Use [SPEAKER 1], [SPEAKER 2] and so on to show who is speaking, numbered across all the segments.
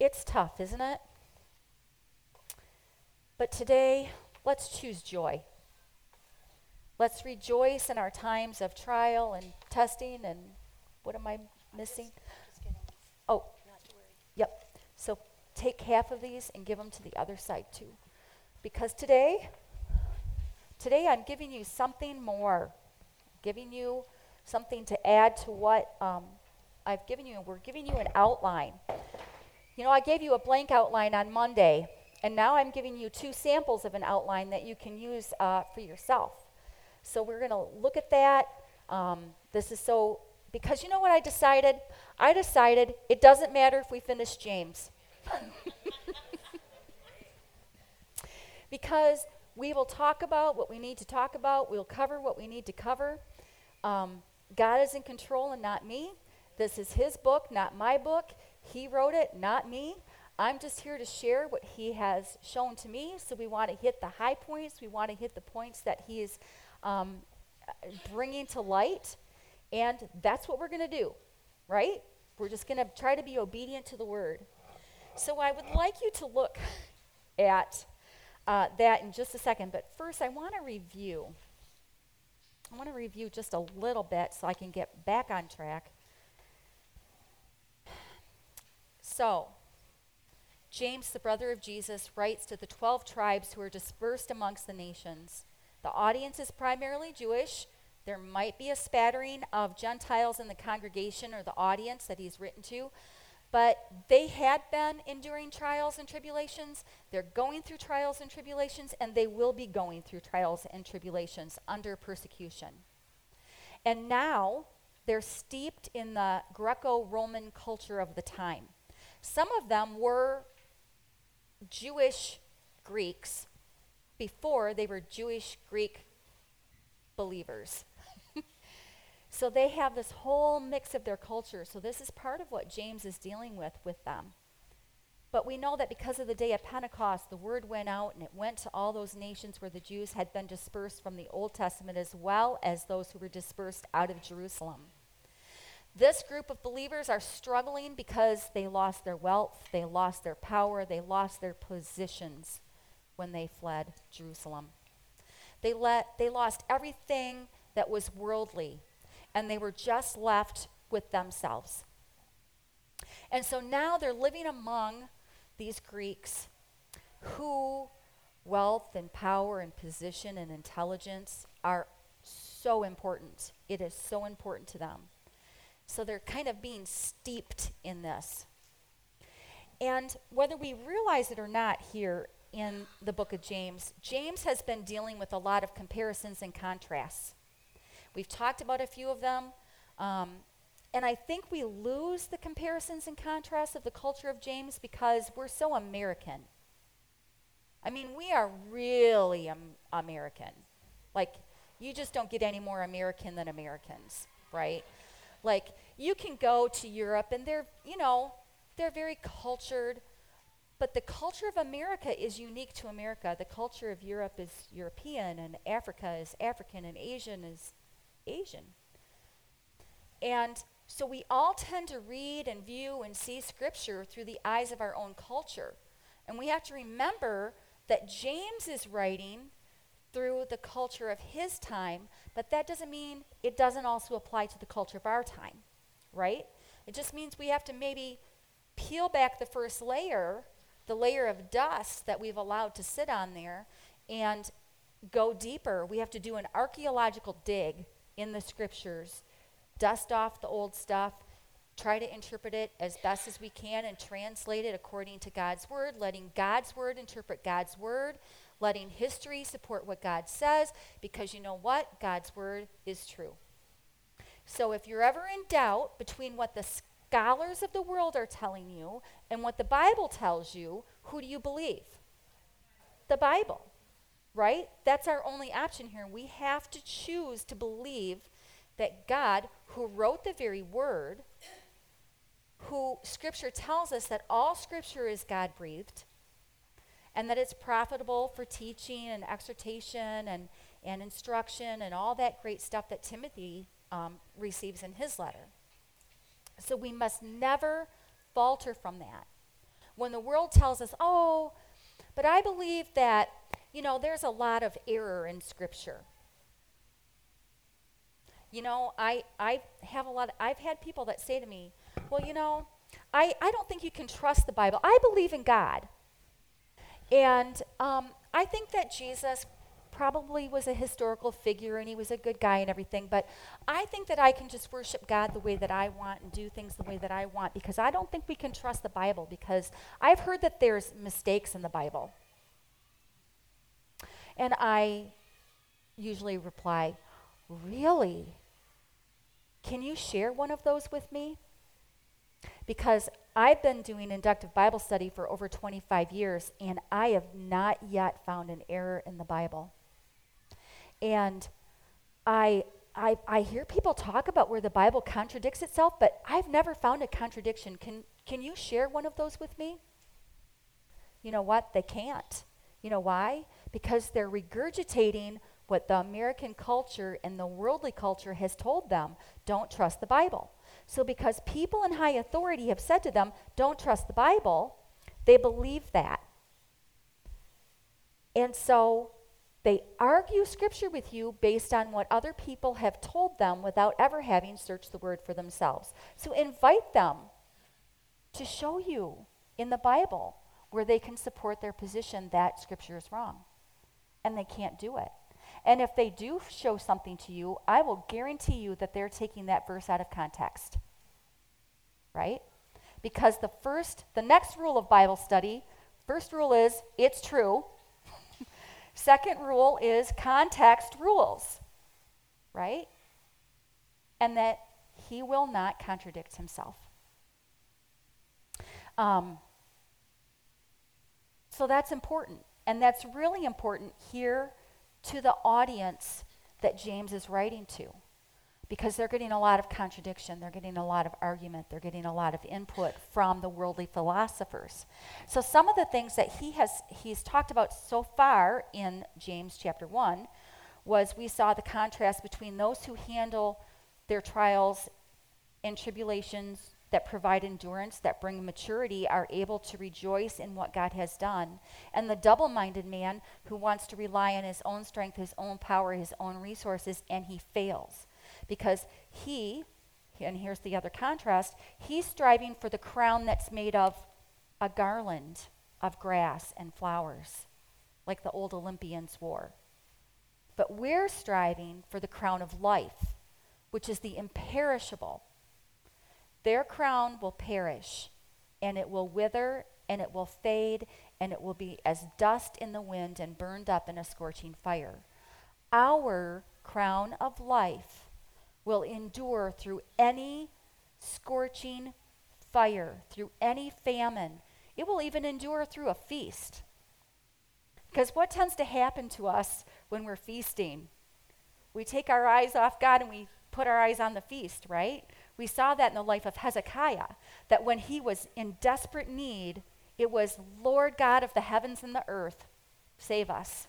[SPEAKER 1] It's tough, isn't it? But today, let's choose joy. Let's rejoice in our times of trial and testing and what am I missing? Oh, yep. So take half of these and give them to the other side too. Because today, today I'm giving you something more, giving you something to add to what um, I've given you. We're giving you an outline. You know, I gave you a blank outline on Monday, and now I'm giving you two samples of an outline that you can use uh, for yourself. So we're going to look at that. Um, this is so, because you know what I decided? I decided it doesn't matter if we finish James. because we will talk about what we need to talk about, we'll cover what we need to cover. Um, God is in control and not me. This is His book, not my book. He wrote it, not me. I'm just here to share what He has shown to me. So we want to hit the high points, we want to hit the points that He is um, bringing to light. And that's what we're going to do, right? We're just going to try to be obedient to the word. So I would like you to look at uh, that in just a second. But first, I want to review. I want to review just a little bit so I can get back on track. So, James, the brother of Jesus, writes to the 12 tribes who are dispersed amongst the nations. The audience is primarily Jewish. There might be a spattering of Gentiles in the congregation or the audience that he's written to, but they had been enduring trials and tribulations. They're going through trials and tribulations, and they will be going through trials and tribulations under persecution. And now they're steeped in the Greco Roman culture of the time. Some of them were Jewish Greeks before they were Jewish Greek believers. So they have this whole mix of their culture. So this is part of what James is dealing with with them. But we know that because of the day of Pentecost, the word went out and it went to all those nations where the Jews had been dispersed from the Old Testament as well as those who were dispersed out of Jerusalem. This group of believers are struggling because they lost their wealth, they lost their power, they lost their positions when they fled Jerusalem. They, let, they lost everything that was worldly and they were just left with themselves. And so now they're living among these Greeks who wealth and power and position and intelligence are so important. It is so important to them. So they're kind of being steeped in this. And whether we realize it or not here in the book of James, James has been dealing with a lot of comparisons and contrasts. We've talked about a few of them. Um, and I think we lose the comparisons and contrasts of the culture of James because we're so American. I mean, we are really um, American. Like, you just don't get any more American than Americans, right? Like, you can go to Europe and they're, you know, they're very cultured, but the culture of America is unique to America. The culture of Europe is European, and Africa is African, and Asian is Asian. And so we all tend to read and view and see Scripture through the eyes of our own culture. And we have to remember that James is writing through the culture of his time, but that doesn't mean it doesn't also apply to the culture of our time, right? It just means we have to maybe peel back the first layer, the layer of dust that we've allowed to sit on there, and go deeper. We have to do an archaeological dig in the scriptures, dust off the old stuff, try to interpret it as best as we can and translate it according to God's word, letting God's word interpret God's word, letting history support what God says, because you know what? God's word is true. So if you're ever in doubt between what the scholars of the world are telling you and what the Bible tells you, who do you believe? The Bible right? That's our only option here. We have to choose to believe that God, who wrote the very word, who scripture tells us that all scripture is God breathed, and that it's profitable for teaching and exhortation and, and instruction and all that great stuff that Timothy um, receives in his letter. So we must never falter from that. When the world tells us, oh, but I believe that, you know, there's a lot of error in Scripture. You know, I, I have a lot, of, I've had people that say to me, well, you know, I, I don't think you can trust the Bible. I believe in God. And um, I think that Jesus probably was a historical figure and he was a good guy and everything, but I think that I can just worship God the way that I want and do things the way that I want because I don't think we can trust the Bible because I've heard that there's mistakes in the Bible. And I usually reply, Really? Can you share one of those with me? Because I've been doing inductive Bible study for over 25 years, and I have not yet found an error in the Bible. And I, I, I hear people talk about where the Bible contradicts itself, but I've never found a contradiction. Can, can you share one of those with me? You know what? They can't. You know why? Because they're regurgitating what the American culture and the worldly culture has told them. Don't trust the Bible. So, because people in high authority have said to them, don't trust the Bible, they believe that. And so they argue scripture with you based on what other people have told them without ever having searched the word for themselves. So invite them to show you in the Bible where they can support their position that scripture is wrong. And they can't do it. And if they do show something to you, I will guarantee you that they're taking that verse out of context. Right? Because the first, the next rule of Bible study, first rule is it's true. Second rule is context rules, right? And that he will not contradict himself. Um, so that's important. And that's really important here to the audience that James is writing to because they're getting a lot of contradiction, they're getting a lot of argument, they're getting a lot of input from the worldly philosophers. So some of the things that he has he's talked about so far in James chapter 1 was we saw the contrast between those who handle their trials and tribulations that provide endurance, that bring maturity, are able to rejoice in what God has done. And the double minded man who wants to rely on his own strength, his own power, his own resources, and he fails because he, and here's the other contrast, he's striving for the crown that's made of a garland of grass and flowers, like the old Olympians wore. But we're striving for the crown of life, which is the imperishable. Their crown will perish, and it will wither, and it will fade, and it will be as dust in the wind and burned up in a scorching fire. Our crown of life will endure through any scorching fire, through any famine. It will even endure through a feast. Because what tends to happen to us when we're feasting? We take our eyes off God and we put our eyes on the feast, right? We saw that in the life of Hezekiah, that when he was in desperate need, it was, Lord God of the heavens and the earth, save us.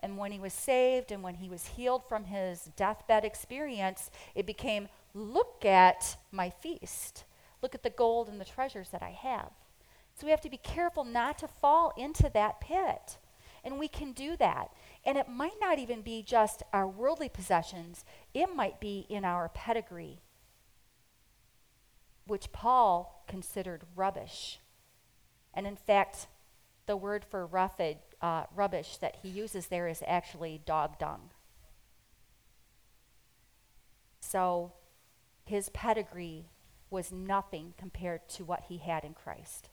[SPEAKER 1] And when he was saved and when he was healed from his deathbed experience, it became look at my feast. Look at the gold and the treasures that I have. So we have to be careful not to fall into that pit. And we can do that. And it might not even be just our worldly possessions, it might be in our pedigree, which Paul considered rubbish. And in fact, the word for uh, rubbish that he uses there is actually dog dung. So his pedigree was nothing compared to what he had in Christ.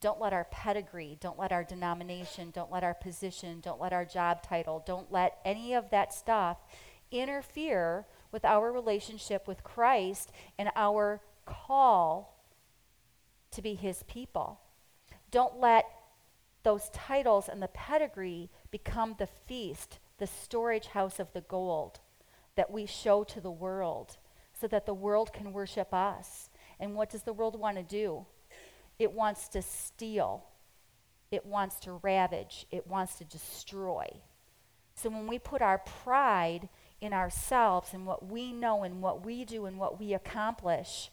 [SPEAKER 1] Don't let our pedigree, don't let our denomination, don't let our position, don't let our job title, don't let any of that stuff interfere with our relationship with Christ and our call to be his people. Don't let those titles and the pedigree become the feast, the storage house of the gold that we show to the world so that the world can worship us. And what does the world want to do? It wants to steal, it wants to ravage, it wants to destroy. So when we put our pride in ourselves and what we know and what we do and what we accomplish,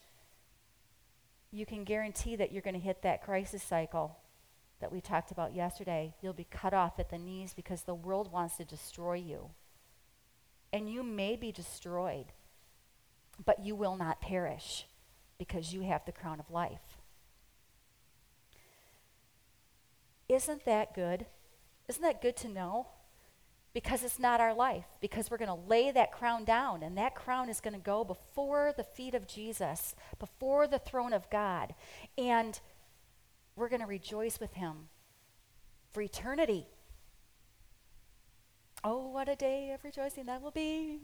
[SPEAKER 1] you can guarantee that you're going to hit that crisis cycle that we talked about yesterday. You'll be cut off at the knees because the world wants to destroy you. And you may be destroyed, but you will not perish because you have the crown of life. Isn't that good? Isn't that good to know? Because it's not our life, because we're going to lay that crown down, and that crown is going to go before the feet of Jesus, before the throne of God. And we're going to rejoice with him for eternity. Oh, what a day of rejoicing that will be.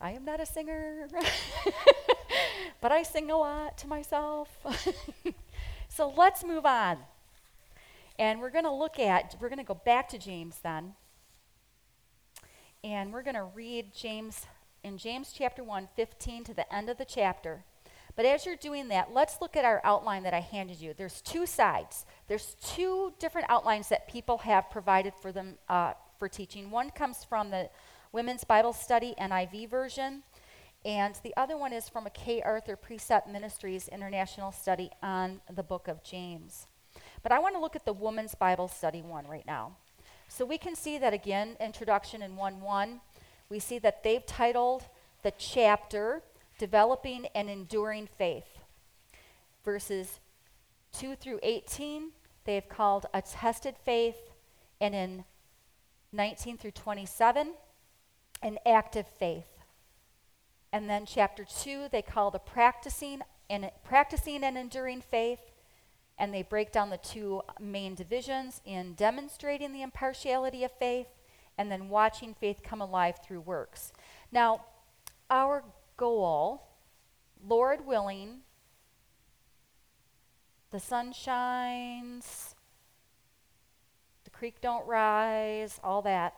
[SPEAKER 1] I am not a singer, but I sing a lot to myself. so let's move on. And we're going to look at, we're going to go back to James then. And we're going to read James in James chapter 1, 15 to the end of the chapter. But as you're doing that, let's look at our outline that I handed you. There's two sides. There's two different outlines that people have provided for them uh, for teaching. One comes from the Women's Bible Study NIV version, and the other one is from a Kay Arthur Precept Ministries International Study on the book of James. But I want to look at the Women's Bible Study one right now. So we can see that again, introduction in 1 1. We see that they've titled the chapter developing and enduring faith. Verses 2 through 18, they have called a tested faith, and in 19 through 27, an active faith. And then chapter 2, they call the practicing and practicing and enduring faith, and they break down the two main divisions in demonstrating the impartiality of faith and then watching faith come alive through works. Now, our goal, Lord willing, the sun shines, the creek don't rise, all that.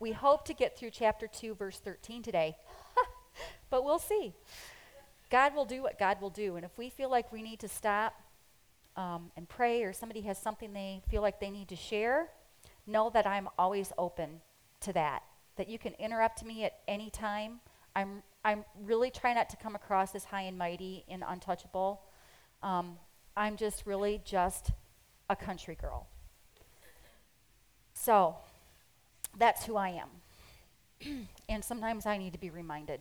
[SPEAKER 1] We hope to get through chapter 2, verse 13 today, but we'll see. God will do what God will do. And if we feel like we need to stop um, and pray, or somebody has something they feel like they need to share, know that I'm always open to that. That you can interrupt me at any time. I'm I'm really trying not to come across as high and mighty and untouchable. Um, I'm just really just a country girl. So that's who I am. and sometimes I need to be reminded.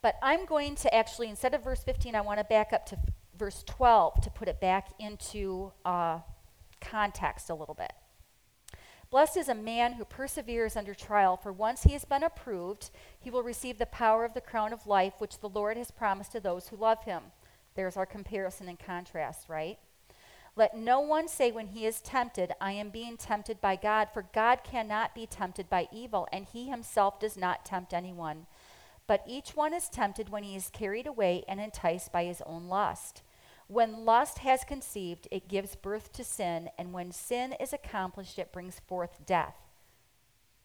[SPEAKER 1] But I'm going to actually, instead of verse 15, I want to back up to verse 12 to put it back into uh, context a little bit. Blessed is a man who perseveres under trial, for once he has been approved, he will receive the power of the crown of life which the Lord has promised to those who love him. There's our comparison and contrast, right? Let no one say when he is tempted, I am being tempted by God, for God cannot be tempted by evil, and he himself does not tempt anyone. But each one is tempted when he is carried away and enticed by his own lust. When lust has conceived, it gives birth to sin, and when sin is accomplished, it brings forth death.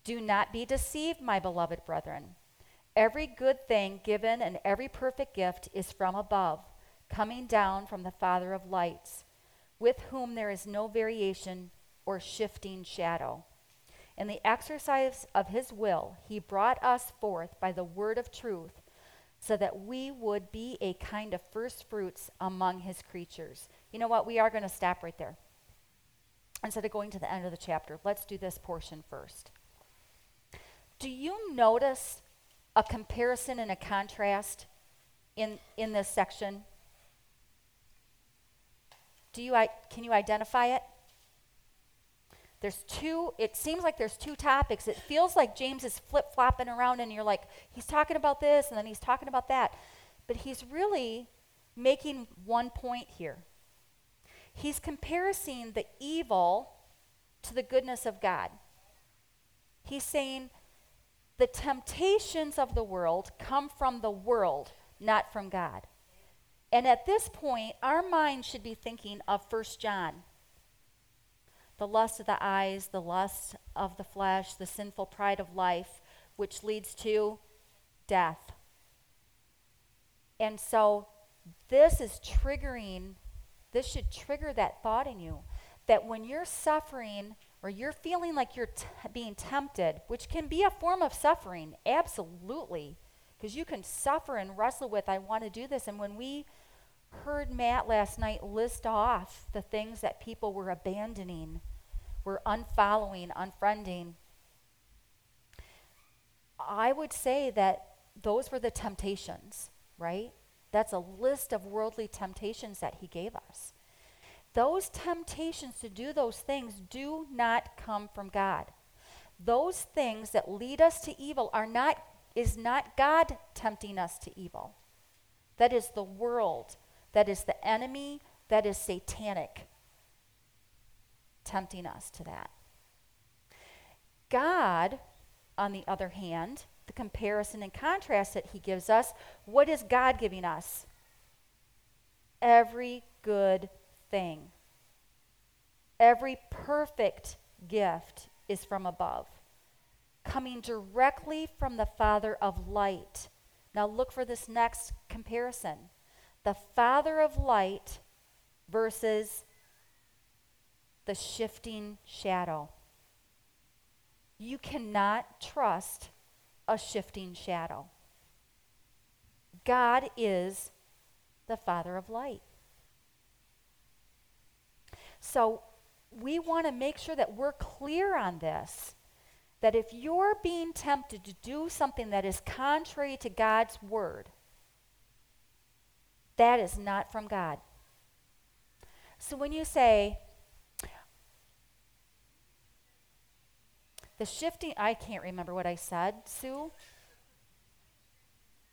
[SPEAKER 1] Do not be deceived, my beloved brethren. Every good thing given and every perfect gift is from above, coming down from the Father of lights, with whom there is no variation or shifting shadow. In the exercise of his will, he brought us forth by the word of truth so that we would be a kind of first fruits among his creatures. You know what? We are going to stop right there. Instead of going to the end of the chapter, let's do this portion first. Do you notice a comparison and a contrast in, in this section? Do you, can you identify it? There's two, it seems like there's two topics. It feels like James is flip flopping around and you're like, he's talking about this and then he's talking about that. But he's really making one point here. He's comparing the evil to the goodness of God. He's saying the temptations of the world come from the world, not from God. And at this point, our mind should be thinking of First John the lust of the eyes, the lust of the flesh, the sinful pride of life, which leads to death. And so this is triggering, this should trigger that thought in you that when you're suffering or you're feeling like you're t- being tempted, which can be a form of suffering, absolutely, because you can suffer and wrestle with, I want to do this. And when we heard Matt last night list off the things that people were abandoning, were unfollowing, unfriending. I would say that those were the temptations, right? That's a list of worldly temptations that he gave us. Those temptations to do those things do not come from God. Those things that lead us to evil are not is not God tempting us to evil. That is the world, that is the enemy, that is satanic tempting us to that. God, on the other hand, the comparison and contrast that he gives us, what is God giving us? Every good thing. Every perfect gift is from above, coming directly from the Father of light. Now, look for this next comparison the Father of light versus the shifting shadow. You cannot trust a shifting shadow. God is the Father of light. So we want to make sure that we're clear on this. That if you're being tempted to do something that is contrary to God's word, that is not from God. So when you say, the shifting, I can't remember what I said, Sue.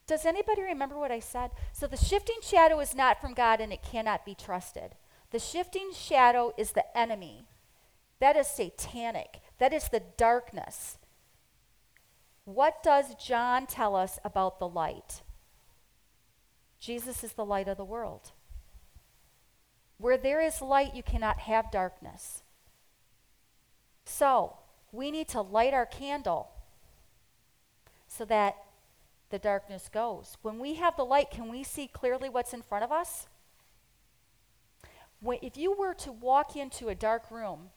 [SPEAKER 1] Does anybody remember what I said? So the shifting shadow is not from God and it cannot be trusted. The shifting shadow is the enemy. That is satanic. That is the darkness. What does John tell us about the light? Jesus is the light of the world. Where there is light, you cannot have darkness. So, we need to light our candle so that the darkness goes. When we have the light, can we see clearly what's in front of us? When, if you were to walk into a dark room,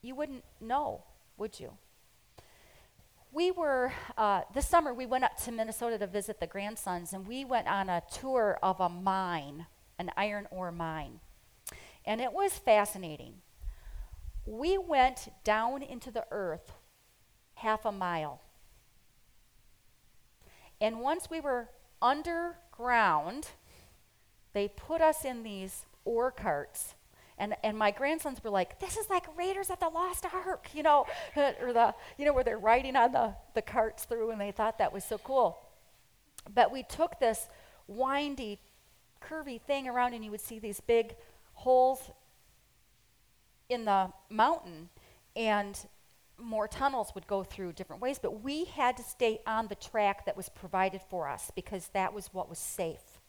[SPEAKER 1] you wouldn't know, would you? We were, uh, this summer, we went up to Minnesota to visit the grandsons, and we went on a tour of a mine, an iron ore mine. And it was fascinating. We went down into the earth half a mile. And once we were underground, they put us in these ore carts. And, and my grandsons were like, this is like Raiders of the Lost Ark, you know, or the, you know, where they're riding on the, the carts through, and they thought that was so cool. But we took this windy, curvy thing around, and you would see these big holes in the mountain and more tunnels would go through different ways, but we had to stay on the track that was provided for us because that was what was safe.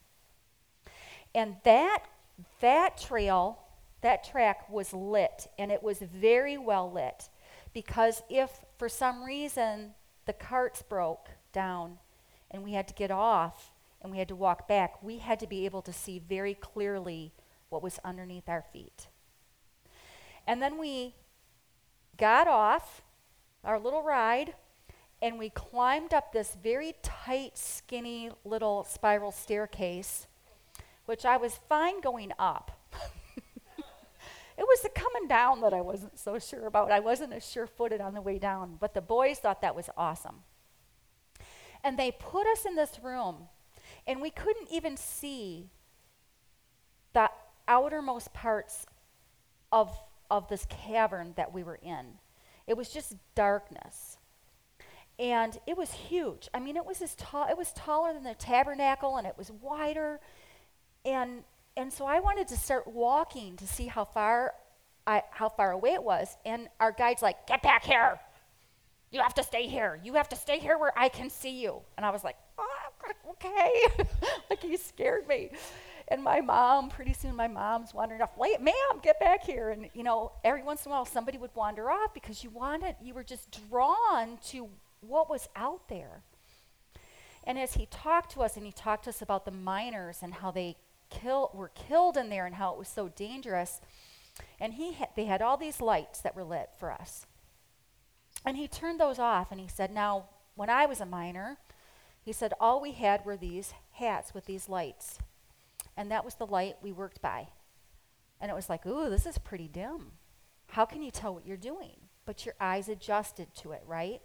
[SPEAKER 1] And that that trail, that track was lit and it was very well lit because if for some reason the carts broke down and we had to get off and we had to walk back, we had to be able to see very clearly what was underneath our feet. And then we got off our little ride and we climbed up this very tight, skinny little spiral staircase, which I was fine going up. it was the coming down that I wasn't so sure about. I wasn't as sure footed on the way down, but the boys thought that was awesome. And they put us in this room, and we couldn't even see the outermost parts of of this cavern that we were in. It was just darkness. And it was huge. I mean, it was as tall, it was taller than the tabernacle and it was wider. And and so I wanted to start walking to see how far I, how far away it was. And our guide's like, "Get back here. You have to stay here. You have to stay here where I can see you." And I was like, oh, "Okay." like he scared me and my mom, pretty soon my mom's wandering off, wait, ma'am, get back here. And, you know, every once in a while somebody would wander off because you wanted, you were just drawn to what was out there. And as he talked to us, and he talked to us about the miners and how they kill, were killed in there and how it was so dangerous, and he ha- they had all these lights that were lit for us. And he turned those off and he said, Now, when I was a miner, he said, all we had were these hats with these lights. And that was the light we worked by. And it was like, ooh, this is pretty dim. How can you tell what you're doing? But your eyes adjusted to it, right?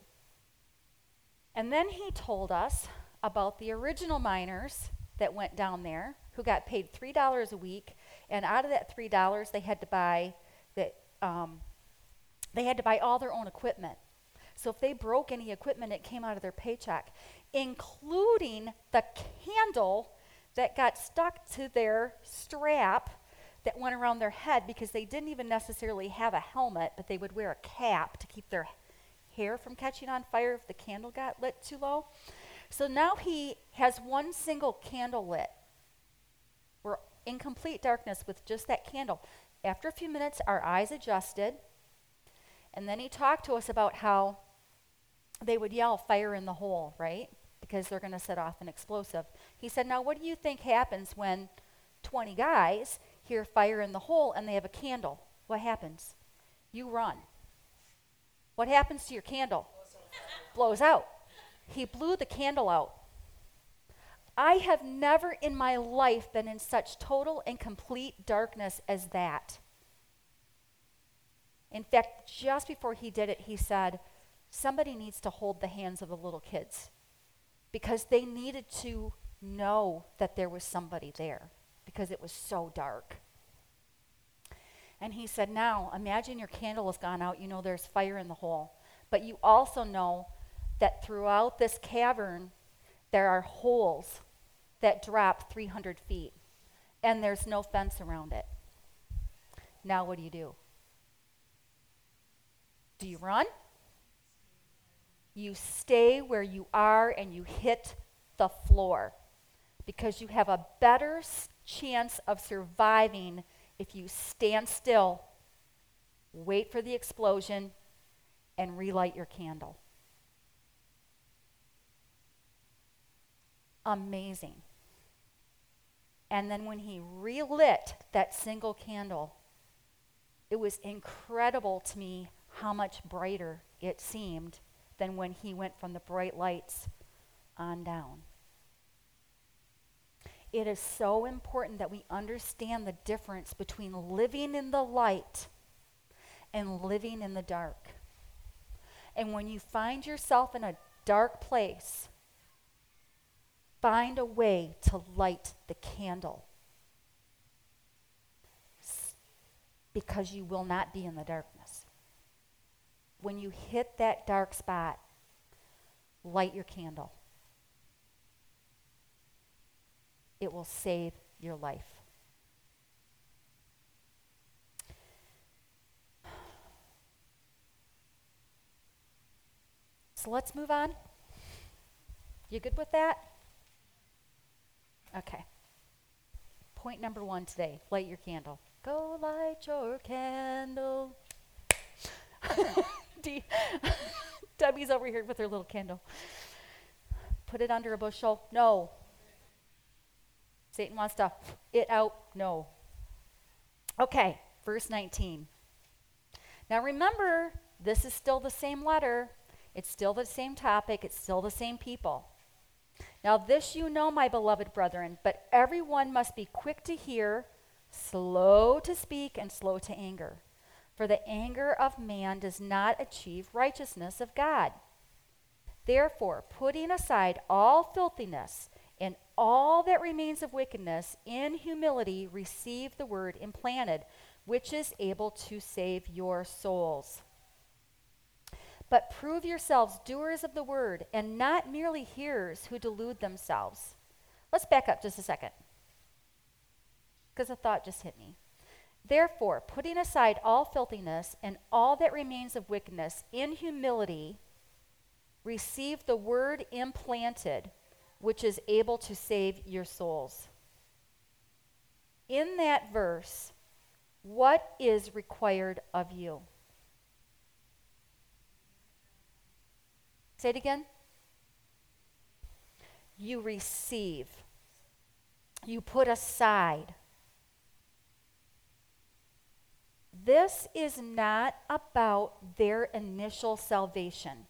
[SPEAKER 1] And then he told us about the original miners that went down there who got paid $3 a week. And out of that $3, they had to buy that um, they had to buy all their own equipment. So if they broke any equipment, it came out of their paycheck, including the candle that got stuck to their strap that went around their head because they didn't even necessarily have a helmet, but they would wear a cap to keep their hair from catching on fire if the candle got lit too low. So now he has one single candle lit. We're in complete darkness with just that candle. After a few minutes, our eyes adjusted, and then he talked to us about how they would yell, fire in the hole, right? Because they're going to set off an explosive. He said, Now, what do you think happens when 20 guys hear fire in the hole and they have a candle? What happens? You run. What happens to your candle? Blows out. He blew the candle out. I have never in my life been in such total and complete darkness as that. In fact, just before he did it, he said, Somebody needs to hold the hands of the little kids because they needed to know that there was somebody there because it was so dark. And he said, Now imagine your candle has gone out. You know there's fire in the hole. But you also know that throughout this cavern, there are holes that drop 300 feet, and there's no fence around it. Now, what do you do? Do you run? You stay where you are and you hit the floor because you have a better chance of surviving if you stand still, wait for the explosion, and relight your candle. Amazing. And then when he relit that single candle, it was incredible to me how much brighter it seemed than when he went from the bright lights on down. It is so important that we understand the difference between living in the light and living in the dark. And when you find yourself in a dark place, find a way to light the candle. Because you will not be in the darkness. When you hit that dark spot, light your candle. It will save your life. So let's move on. You good with that? Okay. Point number one today light your candle. Go light your candle. Debbie's over here with her little candle. Put it under a bushel. No. Satan wants to it out. No. Okay, verse 19. Now remember, this is still the same letter. It's still the same topic. It's still the same people. Now, this you know, my beloved brethren, but everyone must be quick to hear, slow to speak, and slow to anger. For the anger of man does not achieve righteousness of God. Therefore, putting aside all filthiness and all that remains of wickedness, in humility receive the word implanted, which is able to save your souls. But prove yourselves doers of the word and not merely hearers who delude themselves. Let's back up just a second. Because a thought just hit me. Therefore, putting aside all filthiness and all that remains of wickedness, in humility, receive the word implanted, which is able to save your souls. In that verse, what is required of you? Say it again. You receive. You put aside. This is not about their initial salvation.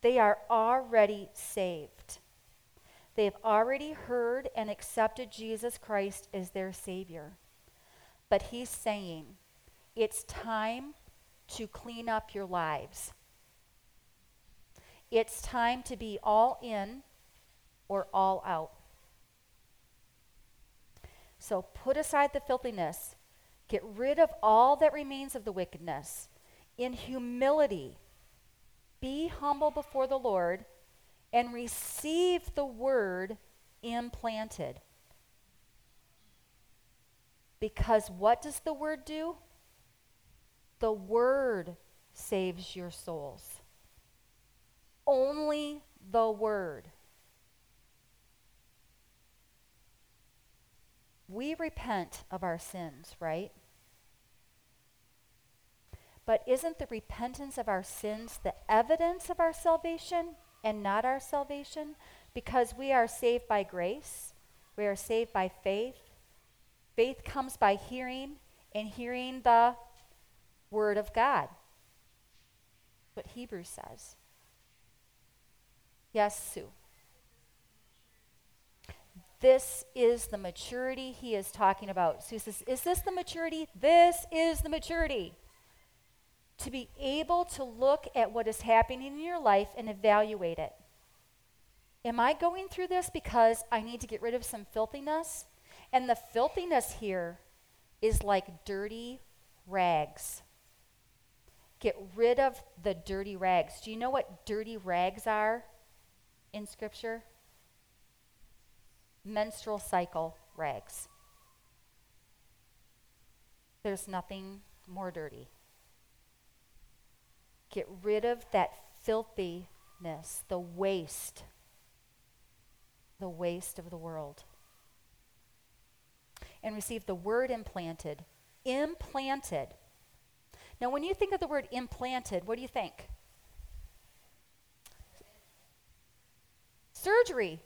[SPEAKER 1] They are already saved. They have already heard and accepted Jesus Christ as their Savior. But he's saying, it's time to clean up your lives. It's time to be all in or all out. So put aside the filthiness, get rid of all that remains of the wickedness. In humility, be humble before the Lord and receive the word implanted. Because what does the word do? The word saves your souls. Only the word. We repent of our sins, right? But isn't the repentance of our sins the evidence of our salvation? and not our salvation because we are saved by grace. We are saved by faith. Faith comes by hearing and hearing the word of God. What Hebrews says. Yes, Sue. This is the maturity he is talking about. So he says, Is this the maturity? This is the maturity to be able to look at what is happening in your life and evaluate it. Am I going through this because I need to get rid of some filthiness? And the filthiness here is like dirty rags. Get rid of the dirty rags. Do you know what dirty rags are in Scripture? Menstrual cycle rags. There's nothing more dirty. Get rid of that filthiness, the waste, the waste of the world. And receive the word implanted. Implanted. Now, when you think of the word implanted, what do you think? Surgery.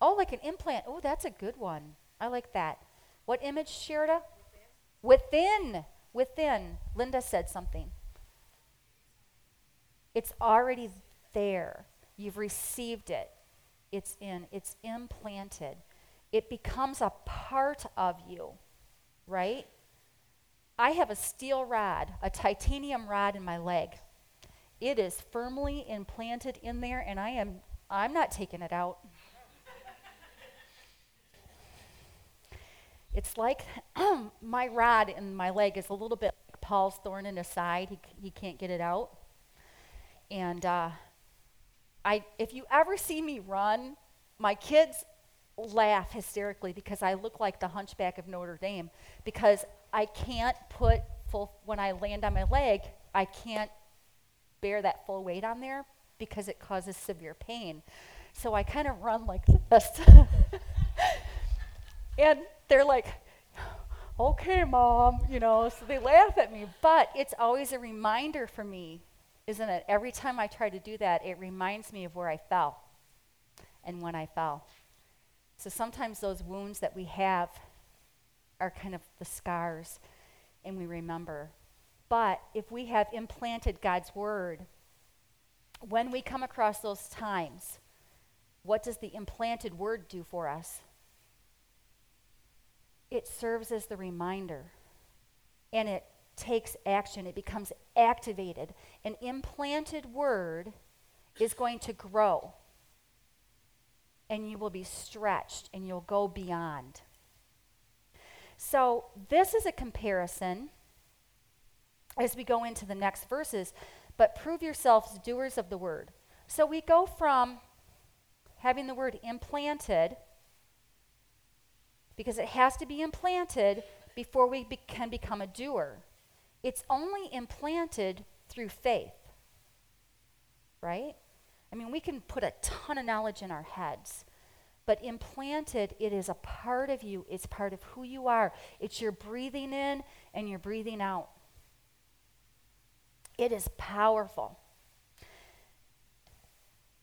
[SPEAKER 1] Oh, like an implant. Oh, that's a good one. I like that. What image, Sherida? Within. Within. Within. Linda said something. It's already there. You've received it. It's in, it's implanted. It becomes a part of you, right? I have a steel rod, a titanium rod in my leg. It is firmly implanted in there and I am I'm not taking it out. It's like my rod in my leg is a little bit like Paul's thorn in his side. He, he can't get it out. And uh, I, if you ever see me run, my kids laugh hysterically because I look like the hunchback of Notre Dame because I can't put full, when I land on my leg, I can't bear that full weight on there because it causes severe pain. So I kind of run like this. and they're like, okay, mom, you know, so they laugh at me. But it's always a reminder for me isn't it? Every time I try to do that, it reminds me of where I fell and when I fell. So sometimes those wounds that we have are kind of the scars, and we remember. But if we have implanted God's word, when we come across those times, what does the implanted word do for us? It serves as the reminder, and it takes action, it becomes activated. An implanted word is going to grow, and you will be stretched, and you'll go beyond. So, this is a comparison as we go into the next verses, but prove yourselves doers of the word. So, we go from having the word implanted, because it has to be implanted before we be- can become a doer. It's only implanted through faith, right? I mean, we can put a ton of knowledge in our heads, but implanted, it is a part of you. It's part of who you are. It's your breathing in and your breathing out. It is powerful.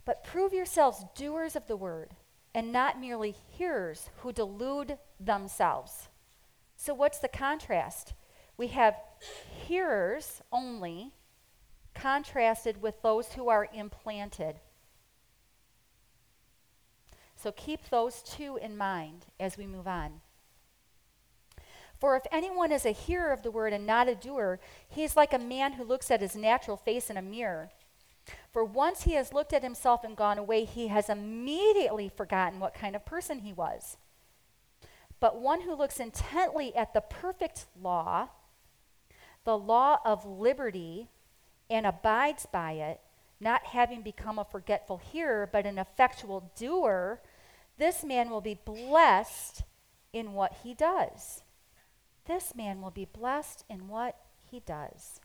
[SPEAKER 1] But prove yourselves doers of the word and not merely hearers who delude themselves. So, what's the contrast? We have hearers only contrasted with those who are implanted. So keep those two in mind as we move on. For if anyone is a hearer of the word and not a doer, he is like a man who looks at his natural face in a mirror. For once he has looked at himself and gone away, he has immediately forgotten what kind of person he was. But one who looks intently at the perfect law, the law of liberty, and abides by it, not having become a forgetful hearer, but an effectual doer, this man will be blessed in what he does. This man will be blessed in what he does.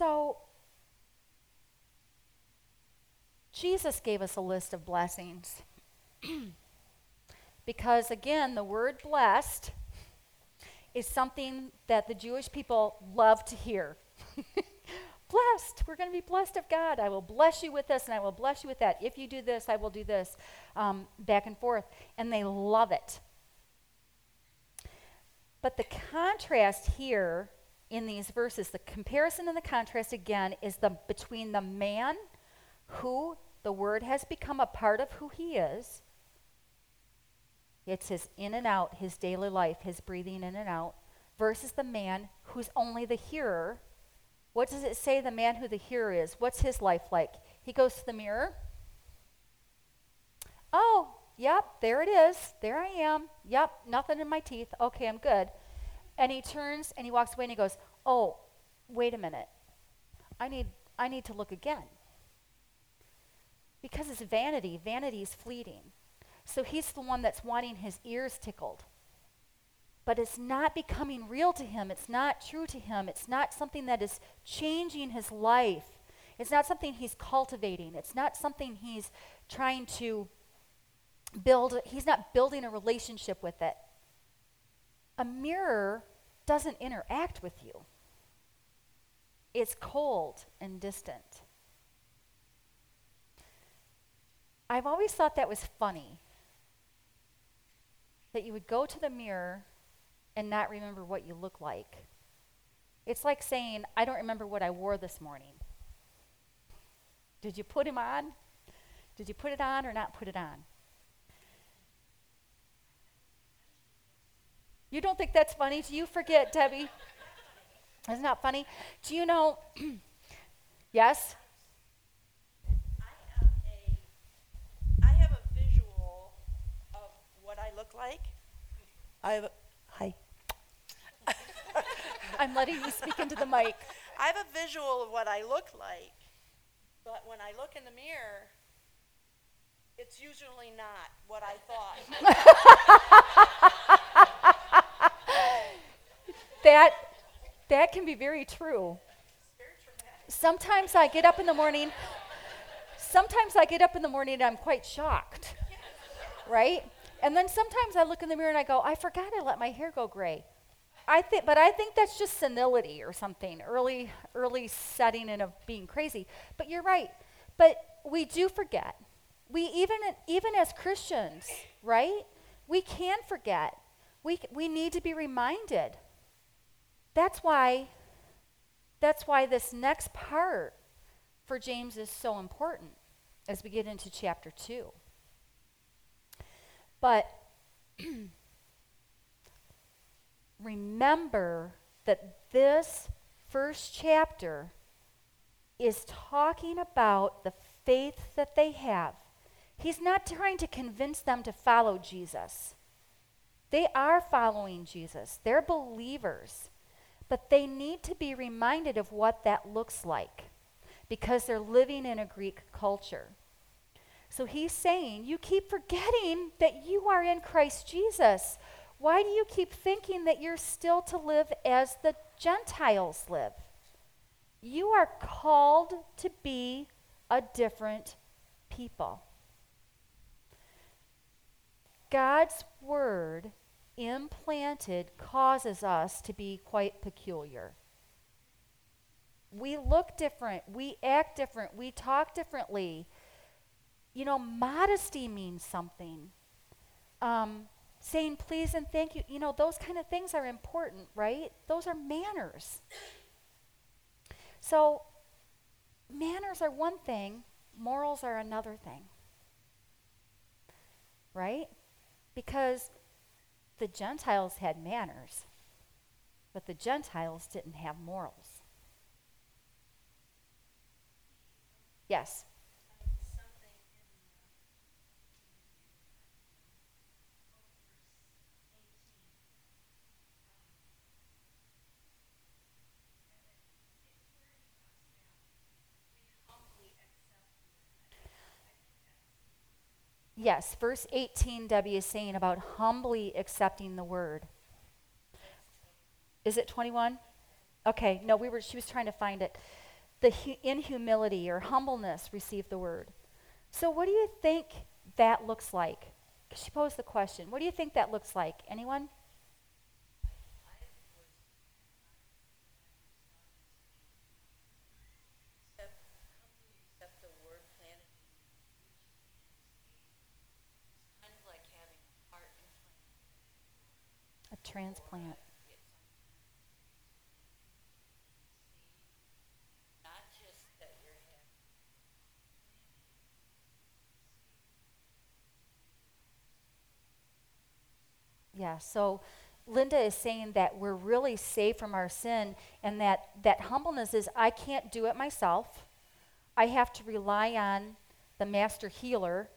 [SPEAKER 1] So, Jesus gave us a list of blessings. because, again, the word blessed is something that the Jewish people love to hear. blessed. We're going to be blessed of God. I will bless you with this and I will bless you with that. If you do this, I will do this. Um, back and forth. And they love it. But the contrast here in these verses, the comparison and the contrast again is the between the man who the word has become a part of who he is it's his in and out, his daily life, his breathing in and out, versus the man who's only the hearer. What does it say the man who the hearer is? What's his life like? He goes to the mirror. Oh, yep, there it is. There I am. Yep, nothing in my teeth. Okay, I'm good. And he turns and he walks away and he goes, "Oh, wait a minute. I need I need to look again." Because it's vanity. Vanity is fleeting. So he's the one that's wanting his ears tickled. But it's not becoming real to him. It's not true to him. It's not something that is changing his life. It's not something he's cultivating. It's not something he's trying to build. He's not building a relationship with it. A mirror doesn't interact with you, it's cold and distant. I've always thought that was funny that you would go to the mirror and not remember what you look like. It's like saying, I don't remember what I wore this morning. Did you put him on? Did you put it on or not put it on? You don't think that's funny? Do you forget, Debbie? Isn't that funny? Do you know? yes?
[SPEAKER 2] I, a, I have a visual of what I look like. I have, a, hi.
[SPEAKER 1] I'm letting you speak into the mic.
[SPEAKER 2] I have a visual of what I look like, but when I look in the mirror, it's usually not what I
[SPEAKER 1] thought. that that can be very true. Sometimes I get up in the morning. Sometimes I get up in the morning and I'm quite shocked. Right? And then sometimes I look in the mirror and I go, I forgot I let my hair go gray. I think, but I think that's just senility or something, early, early setting in of being crazy. But you're right. But we do forget. We even, even as Christians, right? We can forget. We, we need to be reminded. That's why, that's why this next part for James is so important as we get into chapter 2. But remember that this first chapter is talking about the faith that they have. He's not trying to convince them to follow Jesus. They are following Jesus, they're believers. But they need to be reminded of what that looks like because they're living in a Greek culture. So he's saying, You keep forgetting that you are in Christ Jesus. Why do you keep thinking that you're still to live as the Gentiles live? You are called to be a different people. God's word implanted causes us to be quite peculiar. We look different, we act different, we talk differently. You know, modesty means something. Um, saying please and thank you, you know, those kind of things are important, right? Those are manners. So, manners are one thing, morals are another thing. Right? Because the Gentiles had manners, but the Gentiles didn't have morals. Yes. Yes, verse 18, Debbie is saying about humbly accepting the word. Is it 21? Okay, no, we were she was trying to find it. The hu- in humility or humbleness receive the word. So what do you think that looks like? She posed the question. What do you think that looks like? Anyone? Transplant. Yeah, so Linda is saying that we're really saved from our sin and that that humbleness is I can't do it myself. I have to rely on the master healer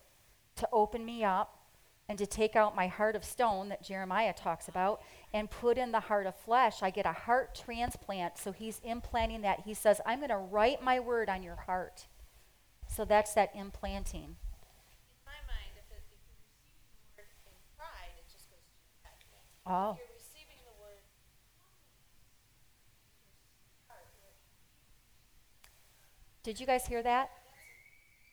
[SPEAKER 1] to open me up and to take out my heart of stone that Jeremiah talks about and put in the heart of flesh. I get a heart transplant. So he's implanting that. He says, I'm going to write my word on your heart. So that's that implanting.
[SPEAKER 2] Mind, if, it, if you're receiving the word in pride, it just goes to your head.
[SPEAKER 1] Oh.
[SPEAKER 2] You're receiving the word
[SPEAKER 1] Did you guys hear that?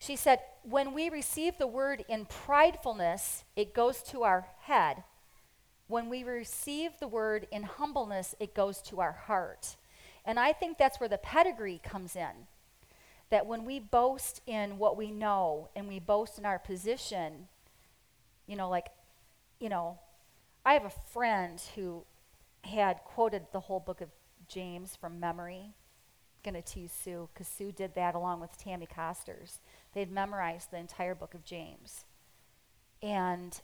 [SPEAKER 1] She said, when we receive the word in pridefulness, it goes to our head. When we receive the word in humbleness, it goes to our heart. And I think that's where the pedigree comes in. That when we boast in what we know and we boast in our position, you know, like, you know, I have a friend who had quoted the whole book of James from memory to tease Sue because Sue did that along with Tammy Costers. They'd memorized the entire book of James. And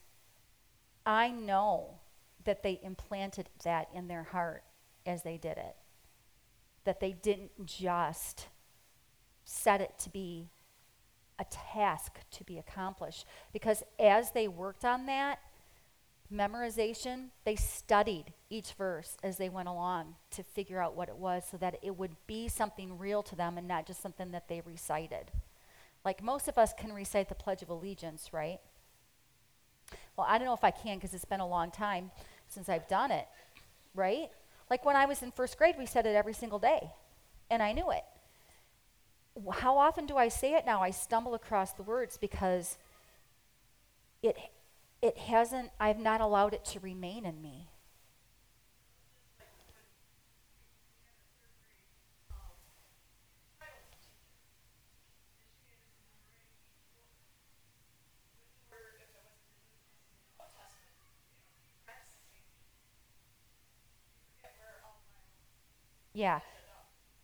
[SPEAKER 1] I know that they implanted that in their heart as they did it. That they didn't just set it to be a task to be accomplished. Because as they worked on that, memorization, they studied each verse as they went along to figure out what it was so that it would be something real to them and not just something that they recited. Like most of us can recite the Pledge of Allegiance, right? Well, I don't know if I can because it's been a long time since I've done it, right? Like when I was in first grade, we said it every single day, and I knew it. How often do I say it now? I stumble across the words because it it hasn't, I've not allowed it to remain in me. Yeah.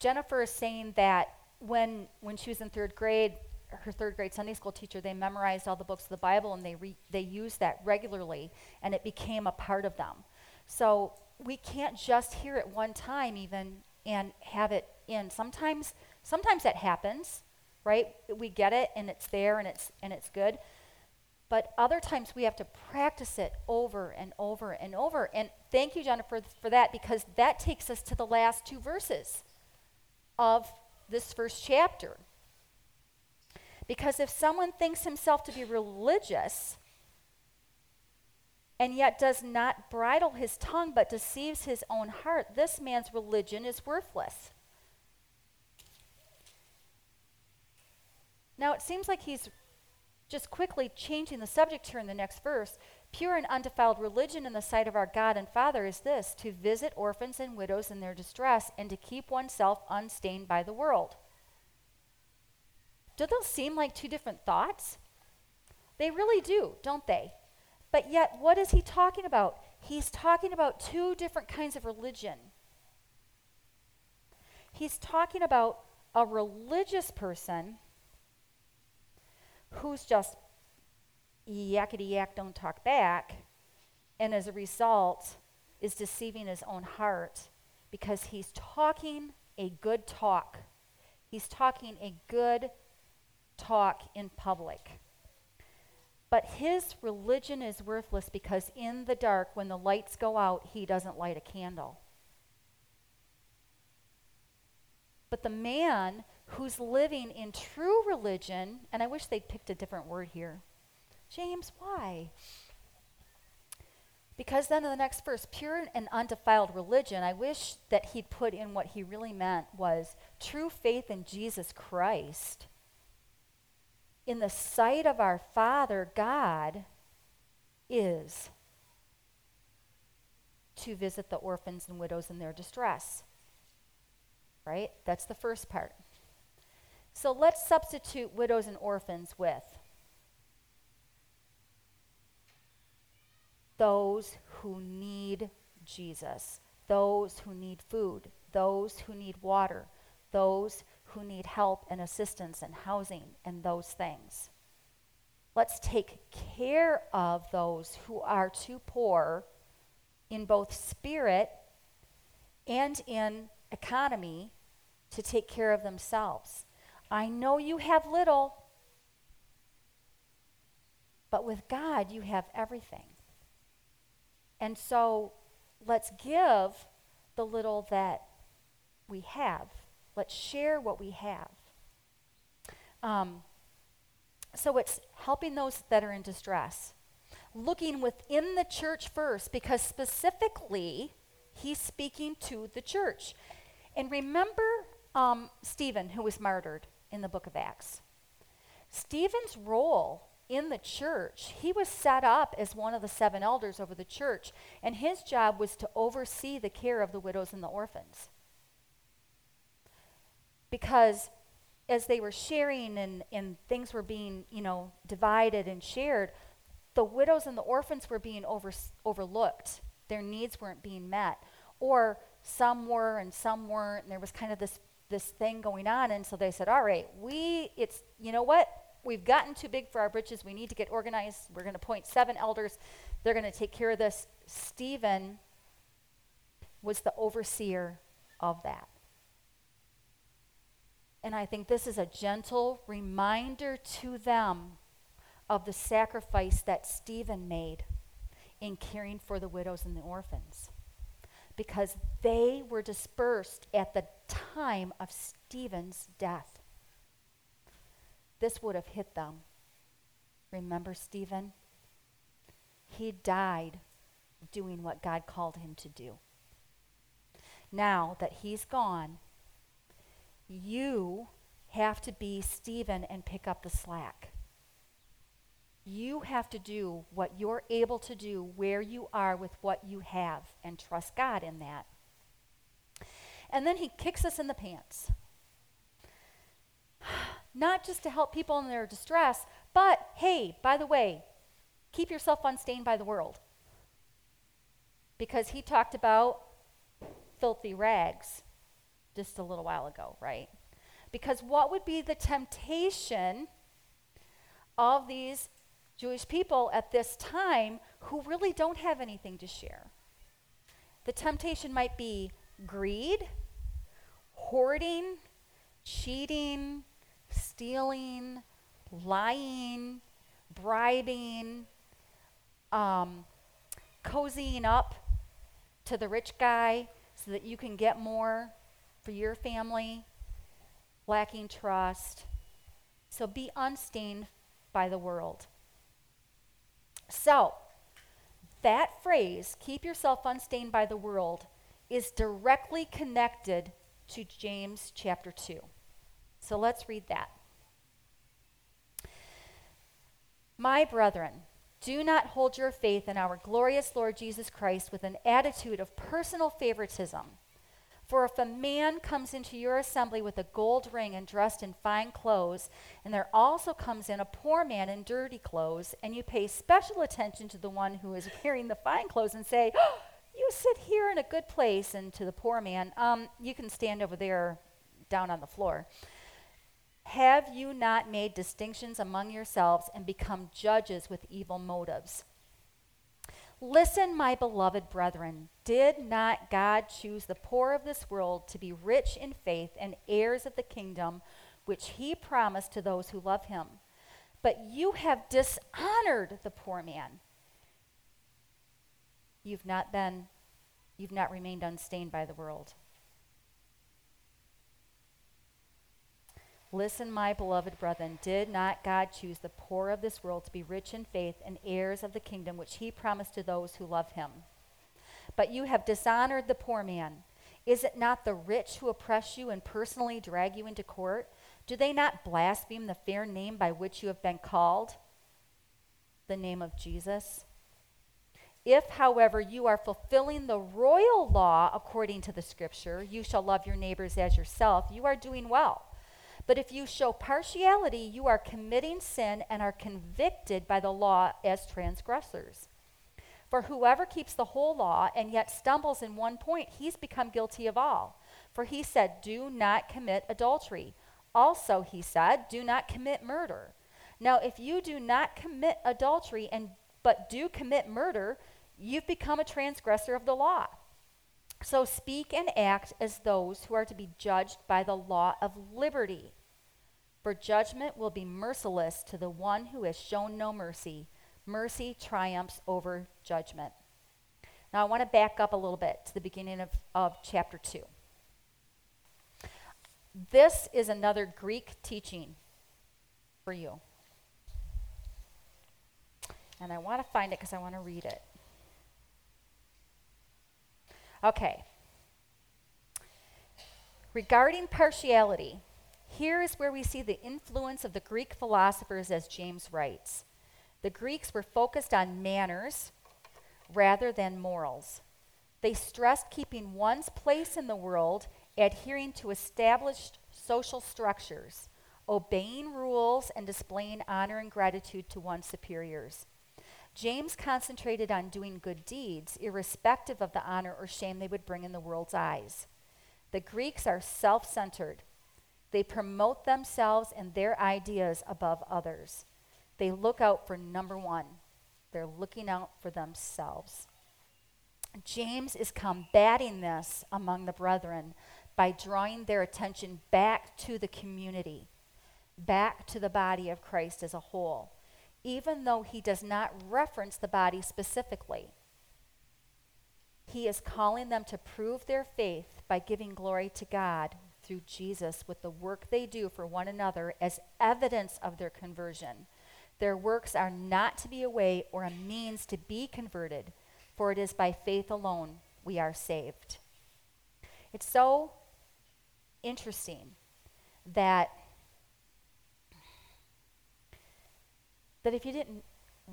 [SPEAKER 1] Jennifer is saying that when when she was in third grade, her third grade Sunday school teacher, they memorized all the books of the Bible and they, re- they used that regularly and it became a part of them. So we can't just hear it one time even and have it in. Sometimes, sometimes that happens, right? We get it and it's there and it's, and it's good. But other times we have to practice it over and over and over. And thank you, Jennifer, for that because that takes us to the last two verses of this first chapter. Because if someone thinks himself to be religious and yet does not bridle his tongue but deceives his own heart, this man's religion is worthless. Now, it seems like he's just quickly changing the subject here in the next verse. Pure and undefiled religion in the sight of our God and Father is this to visit orphans and widows in their distress and to keep oneself unstained by the world. Do those seem like two different thoughts? They really do, don't they? But yet, what is he talking about? He's talking about two different kinds of religion. he's talking about a religious person who's just yakety yak, don't talk back, and as a result is deceiving his own heart because he's talking a good talk. He's talking a good talk in public. But his religion is worthless because in the dark, when the lights go out, he doesn't light a candle. But the man who's living in true religion, and I wish they'd picked a different word here. James, why? Because then in the next verse, pure and undefiled religion, I wish that he'd put in what he really meant was true faith in Jesus Christ. In the sight of our Father God is to visit the orphans and widows in their distress. Right? That's the first part. So let's substitute widows and orphans with those who need Jesus, those who need food, those who need water, those who need help and assistance and housing and those things. Let's take care of those who are too poor in both spirit and in economy to take care of themselves. I know you have little, but with God, you have everything. And so let's give the little that we have. Let's share what we have. Um, so it's helping those that are in distress. Looking within the church first, because specifically, he's speaking to the church. And remember um, Stephen, who was martyred in the book of Acts. Stephen's role in the church, he was set up as one of the seven elders over the church, and his job was to oversee the care of the widows and the orphans. Because as they were sharing and, and things were being, you know, divided and shared, the widows and the orphans were being over, overlooked. Their needs weren't being met. Or some were and some weren't, and there was kind of this this thing going on. And so they said, all right, we, it's, you know what? We've gotten too big for our britches. We need to get organized. We're going to appoint seven elders. They're going to take care of this. Stephen was the overseer of that. And I think this is a gentle reminder to them of the sacrifice that Stephen made in caring for the widows and the orphans because they were dispersed at the time of Stephen's death. This would have hit them. Remember Stephen? He died doing what God called him to do. Now that he's gone, you have to be Stephen and pick up the slack. You have to do what you're able to do where you are with what you have and trust God in that. And then he kicks us in the pants. Not just to help people in their distress, but hey, by the way, keep yourself unstained by the world. Because he talked about filthy rags just a little while ago, right? Because what would be the temptation of these Jewish people at this time who really don't have anything to share. The temptation might be greed, hoarding, cheating, stealing, lying, bribing, um, cozying up to the rich guy so that you can get more for your family, lacking trust. So be unstained by the world. So, that phrase, keep yourself unstained by the world, is directly connected to James chapter 2. So let's read that. My brethren, do not hold your faith in our glorious Lord Jesus Christ with an attitude of personal favoritism for if a man comes into your assembly with a gold ring and dressed in fine clothes, and there also comes in a poor man in dirty clothes, and you pay special attention to the one who is wearing the fine clothes and say, oh, You sit here in a good place, and to the poor man, um, You can stand over there down on the floor. Have you not made distinctions among yourselves and become judges with evil motives? Listen, my beloved brethren, did not God choose the poor of this world to be rich in faith and heirs of the kingdom which he promised to those who love him? But you have dishonored the poor man. You've not been, you've not remained unstained by the world. Listen, my beloved brethren, did not God choose the poor of this world to be rich in faith and heirs of the kingdom which he promised to those who love him? But you have dishonored the poor man. Is it not the rich who oppress you and personally drag you into court? Do they not blaspheme the fair name by which you have been called? The name of Jesus. If, however, you are fulfilling the royal law according to the scripture, you shall love your neighbors as yourself, you are doing well. But if you show partiality, you are committing sin and are convicted by the law as transgressors. For whoever keeps the whole law and yet stumbles in one point, he's become guilty of all. For he said, Do not commit adultery. Also, he said, Do not commit murder. Now, if you do not commit adultery and but do commit murder, you've become a transgressor of the law. So speak and act as those who are to be judged by the law of liberty. For judgment will be merciless to the one who has shown no mercy. Mercy triumphs over judgment. Now, I want to back up a little bit to the beginning of, of chapter 2. This is another Greek teaching for you. And I want to find it because I want to read it. Okay. Regarding partiality, here is where we see the influence of the Greek philosophers as James writes. The Greeks were focused on manners rather than morals. They stressed keeping one's place in the world, adhering to established social structures, obeying rules, and displaying honor and gratitude to one's superiors. James concentrated on doing good deeds, irrespective of the honor or shame they would bring in the world's eyes. The Greeks are self centered. They promote themselves and their ideas above others. They look out for number one, they're looking out for themselves. James is combating this among the brethren by drawing their attention back to the community, back to the body of Christ as a whole even though he does not reference the body specifically. He is calling them to prove their faith by giving glory to God through Jesus with the work they do for one another as evidence of their conversion. Their works are not to be a way or a means to be converted, for it is by faith alone we are saved. It's so interesting that that if you didn't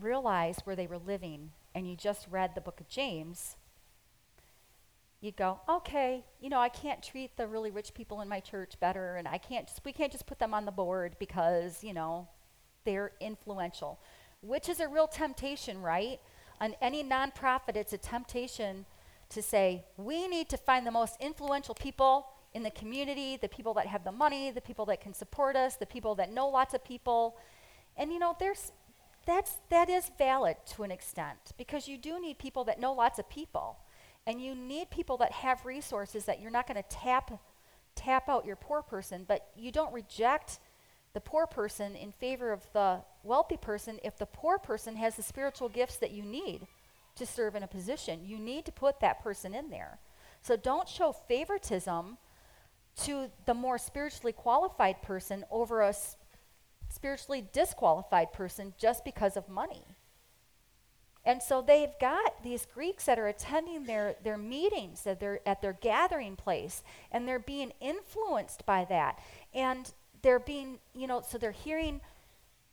[SPEAKER 1] realize where they were living and you just read the book of James, you'd go, okay, you know, I can't treat the really rich people in my church better, and I can't just, we can't just put them on the board because, you know, they're influential, which is a real temptation, right? On any nonprofit, it's a temptation to say, we need to find the most influential people in the community, the people that have the money, the people that can support us, the people that know lots of people. And you know, there's that's, that is valid to an extent because you do need people that know lots of people. And you need people that have resources that you're not going to tap, tap out your poor person, but you don't reject the poor person in favor of the wealthy person if the poor person has the spiritual gifts that you need to serve in a position. You need to put that person in there. So don't show favoritism to the more spiritually qualified person over a spiritually disqualified person just because of money. And so they've got these Greeks that are attending their, their meetings at their, at their gathering place, and they're being influenced by that. And they're being, you know, so they're hearing,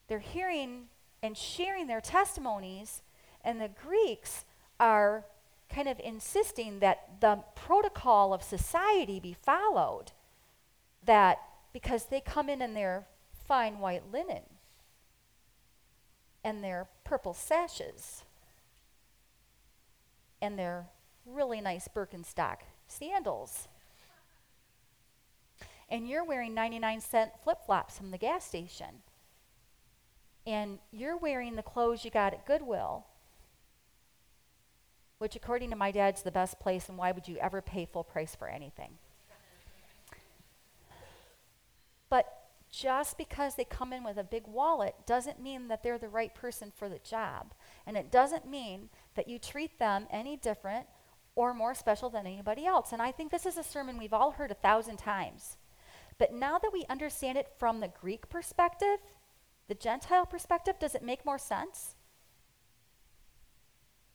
[SPEAKER 1] they're hearing and sharing their testimonies, and the Greeks are kind of insisting that the protocol of society be followed. That because they come in in they're fine white linen and their purple sashes and their really nice Birkenstock sandals. And you're wearing 99 cent flip flops from the gas station. And you're wearing the clothes you got at Goodwill, which, according to my dad's the best place, and why would you ever pay full price for anything? But just because they come in with a big wallet doesn't mean that they're the right person for the job. And it doesn't mean that you treat them any different or more special than anybody else. And I think this is a sermon we've all heard a thousand times. But now that we understand it from the Greek perspective, the Gentile perspective, does it make more sense?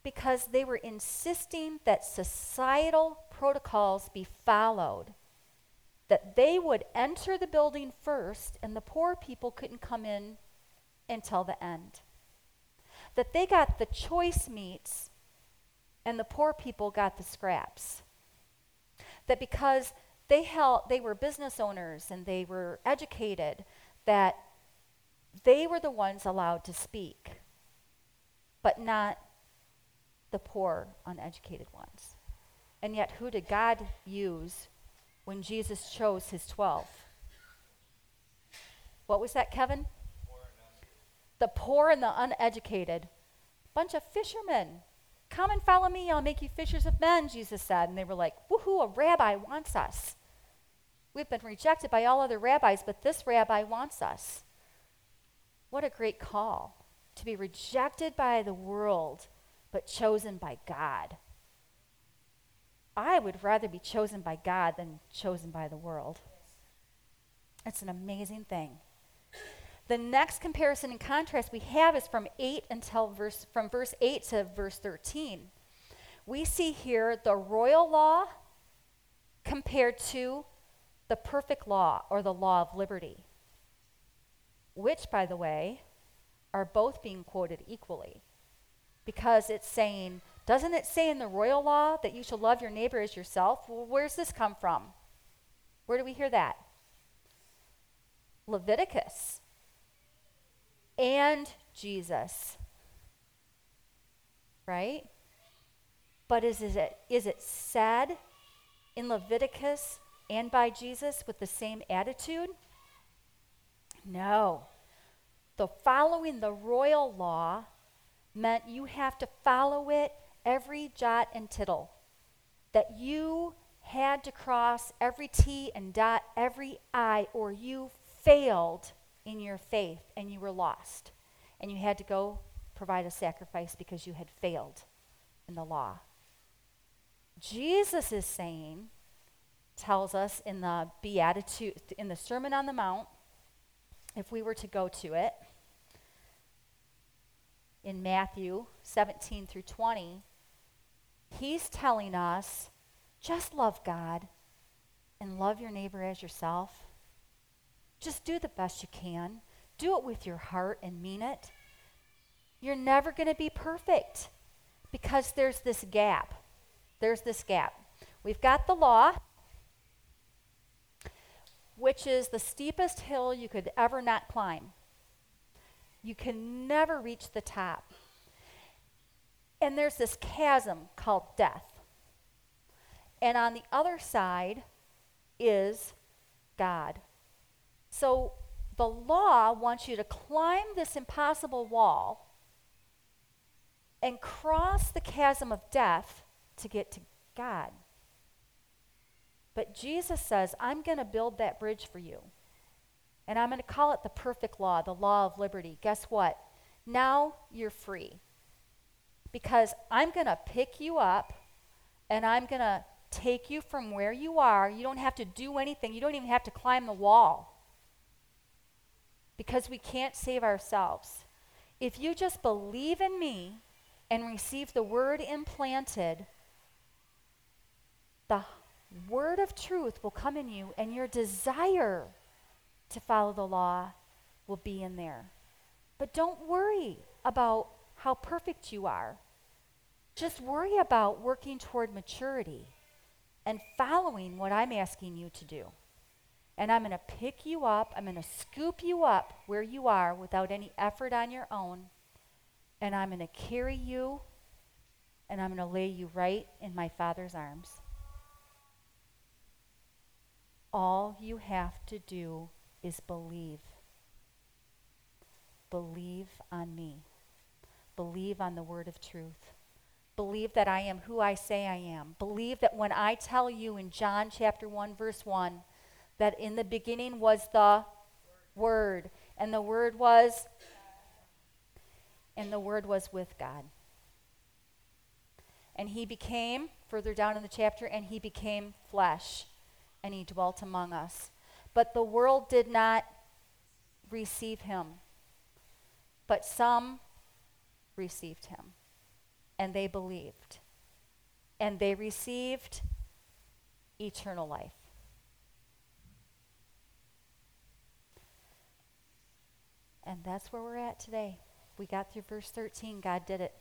[SPEAKER 1] Because they were insisting that societal protocols be followed that they would enter the building first and the poor people couldn't come in until the end. That they got the choice meats and the poor people got the scraps. That because they held they were business owners and they were educated that they were the ones allowed to speak but not the poor uneducated ones. And yet who did God use when Jesus chose his 12. What was that, Kevin? The poor and the uneducated. Bunch of fishermen. Come and follow me, I'll make you fishers of men, Jesus said. And they were like, woohoo, a rabbi wants us. We've been rejected by all other rabbis, but this rabbi wants us. What a great call to be rejected by the world, but chosen by God. I would rather be chosen by God than chosen by the world. It's an amazing thing. The next comparison and contrast we have is from 8 until verse from verse 8 to verse 13. We see here the royal law compared to the perfect law or the law of liberty, which by the way are both being quoted equally because it's saying doesn't it say in the royal law that you shall love your neighbor as yourself? Well, where's this come from? Where do we hear that? Leviticus and Jesus. Right? But is, is, it, is it said in Leviticus and by Jesus with the same attitude? No. The following the royal law meant you have to follow it every jot and tittle, that you had to cross every T and dot every I, or you failed in your faith and you were lost. And you had to go provide a sacrifice because you had failed in the law. Jesus is saying, tells us in the Beatitude, in the Sermon on the Mount, if we were to go to it, in Matthew 17 through 20, He's telling us just love God and love your neighbor as yourself. Just do the best you can. Do it with your heart and mean it. You're never going to be perfect because there's this gap. There's this gap. We've got the law, which is the steepest hill you could ever not climb. You can never reach the top. And there's this chasm called death. And on the other side is God. So the law wants you to climb this impossible wall and cross the chasm of death to get to God. But Jesus says, I'm going to build that bridge for you. And I'm going to call it the perfect law, the law of liberty. Guess what? Now you're free because I'm going to pick you up and I'm going to take you from where you are. You don't have to do anything, you don't even have to climb the wall because we can't save ourselves. If you just believe in me and receive the word implanted, the word of truth will come in you, and your desire to follow the law will be in there. But don't worry about how perfect you are. Just worry about working toward maturity and following what I'm asking you to do. And I'm going to pick you up, I'm going to scoop you up where you are without any effort on your own. And I'm going to carry you and I'm going to lay you right in my Father's arms. All you have to do is believe. Believe on me. Believe on the word of truth. Believe that I am who I say I am. Believe that when I tell you in John chapter 1, verse 1, that in the beginning was the Word, and the Word was, and the Word was with God. And he became, further down in the chapter, and he became flesh, and he dwelt among us. But the world did not receive him, but some received him, and they believed, and they received eternal life. And that's where we're at today. We got through verse 13. God did it.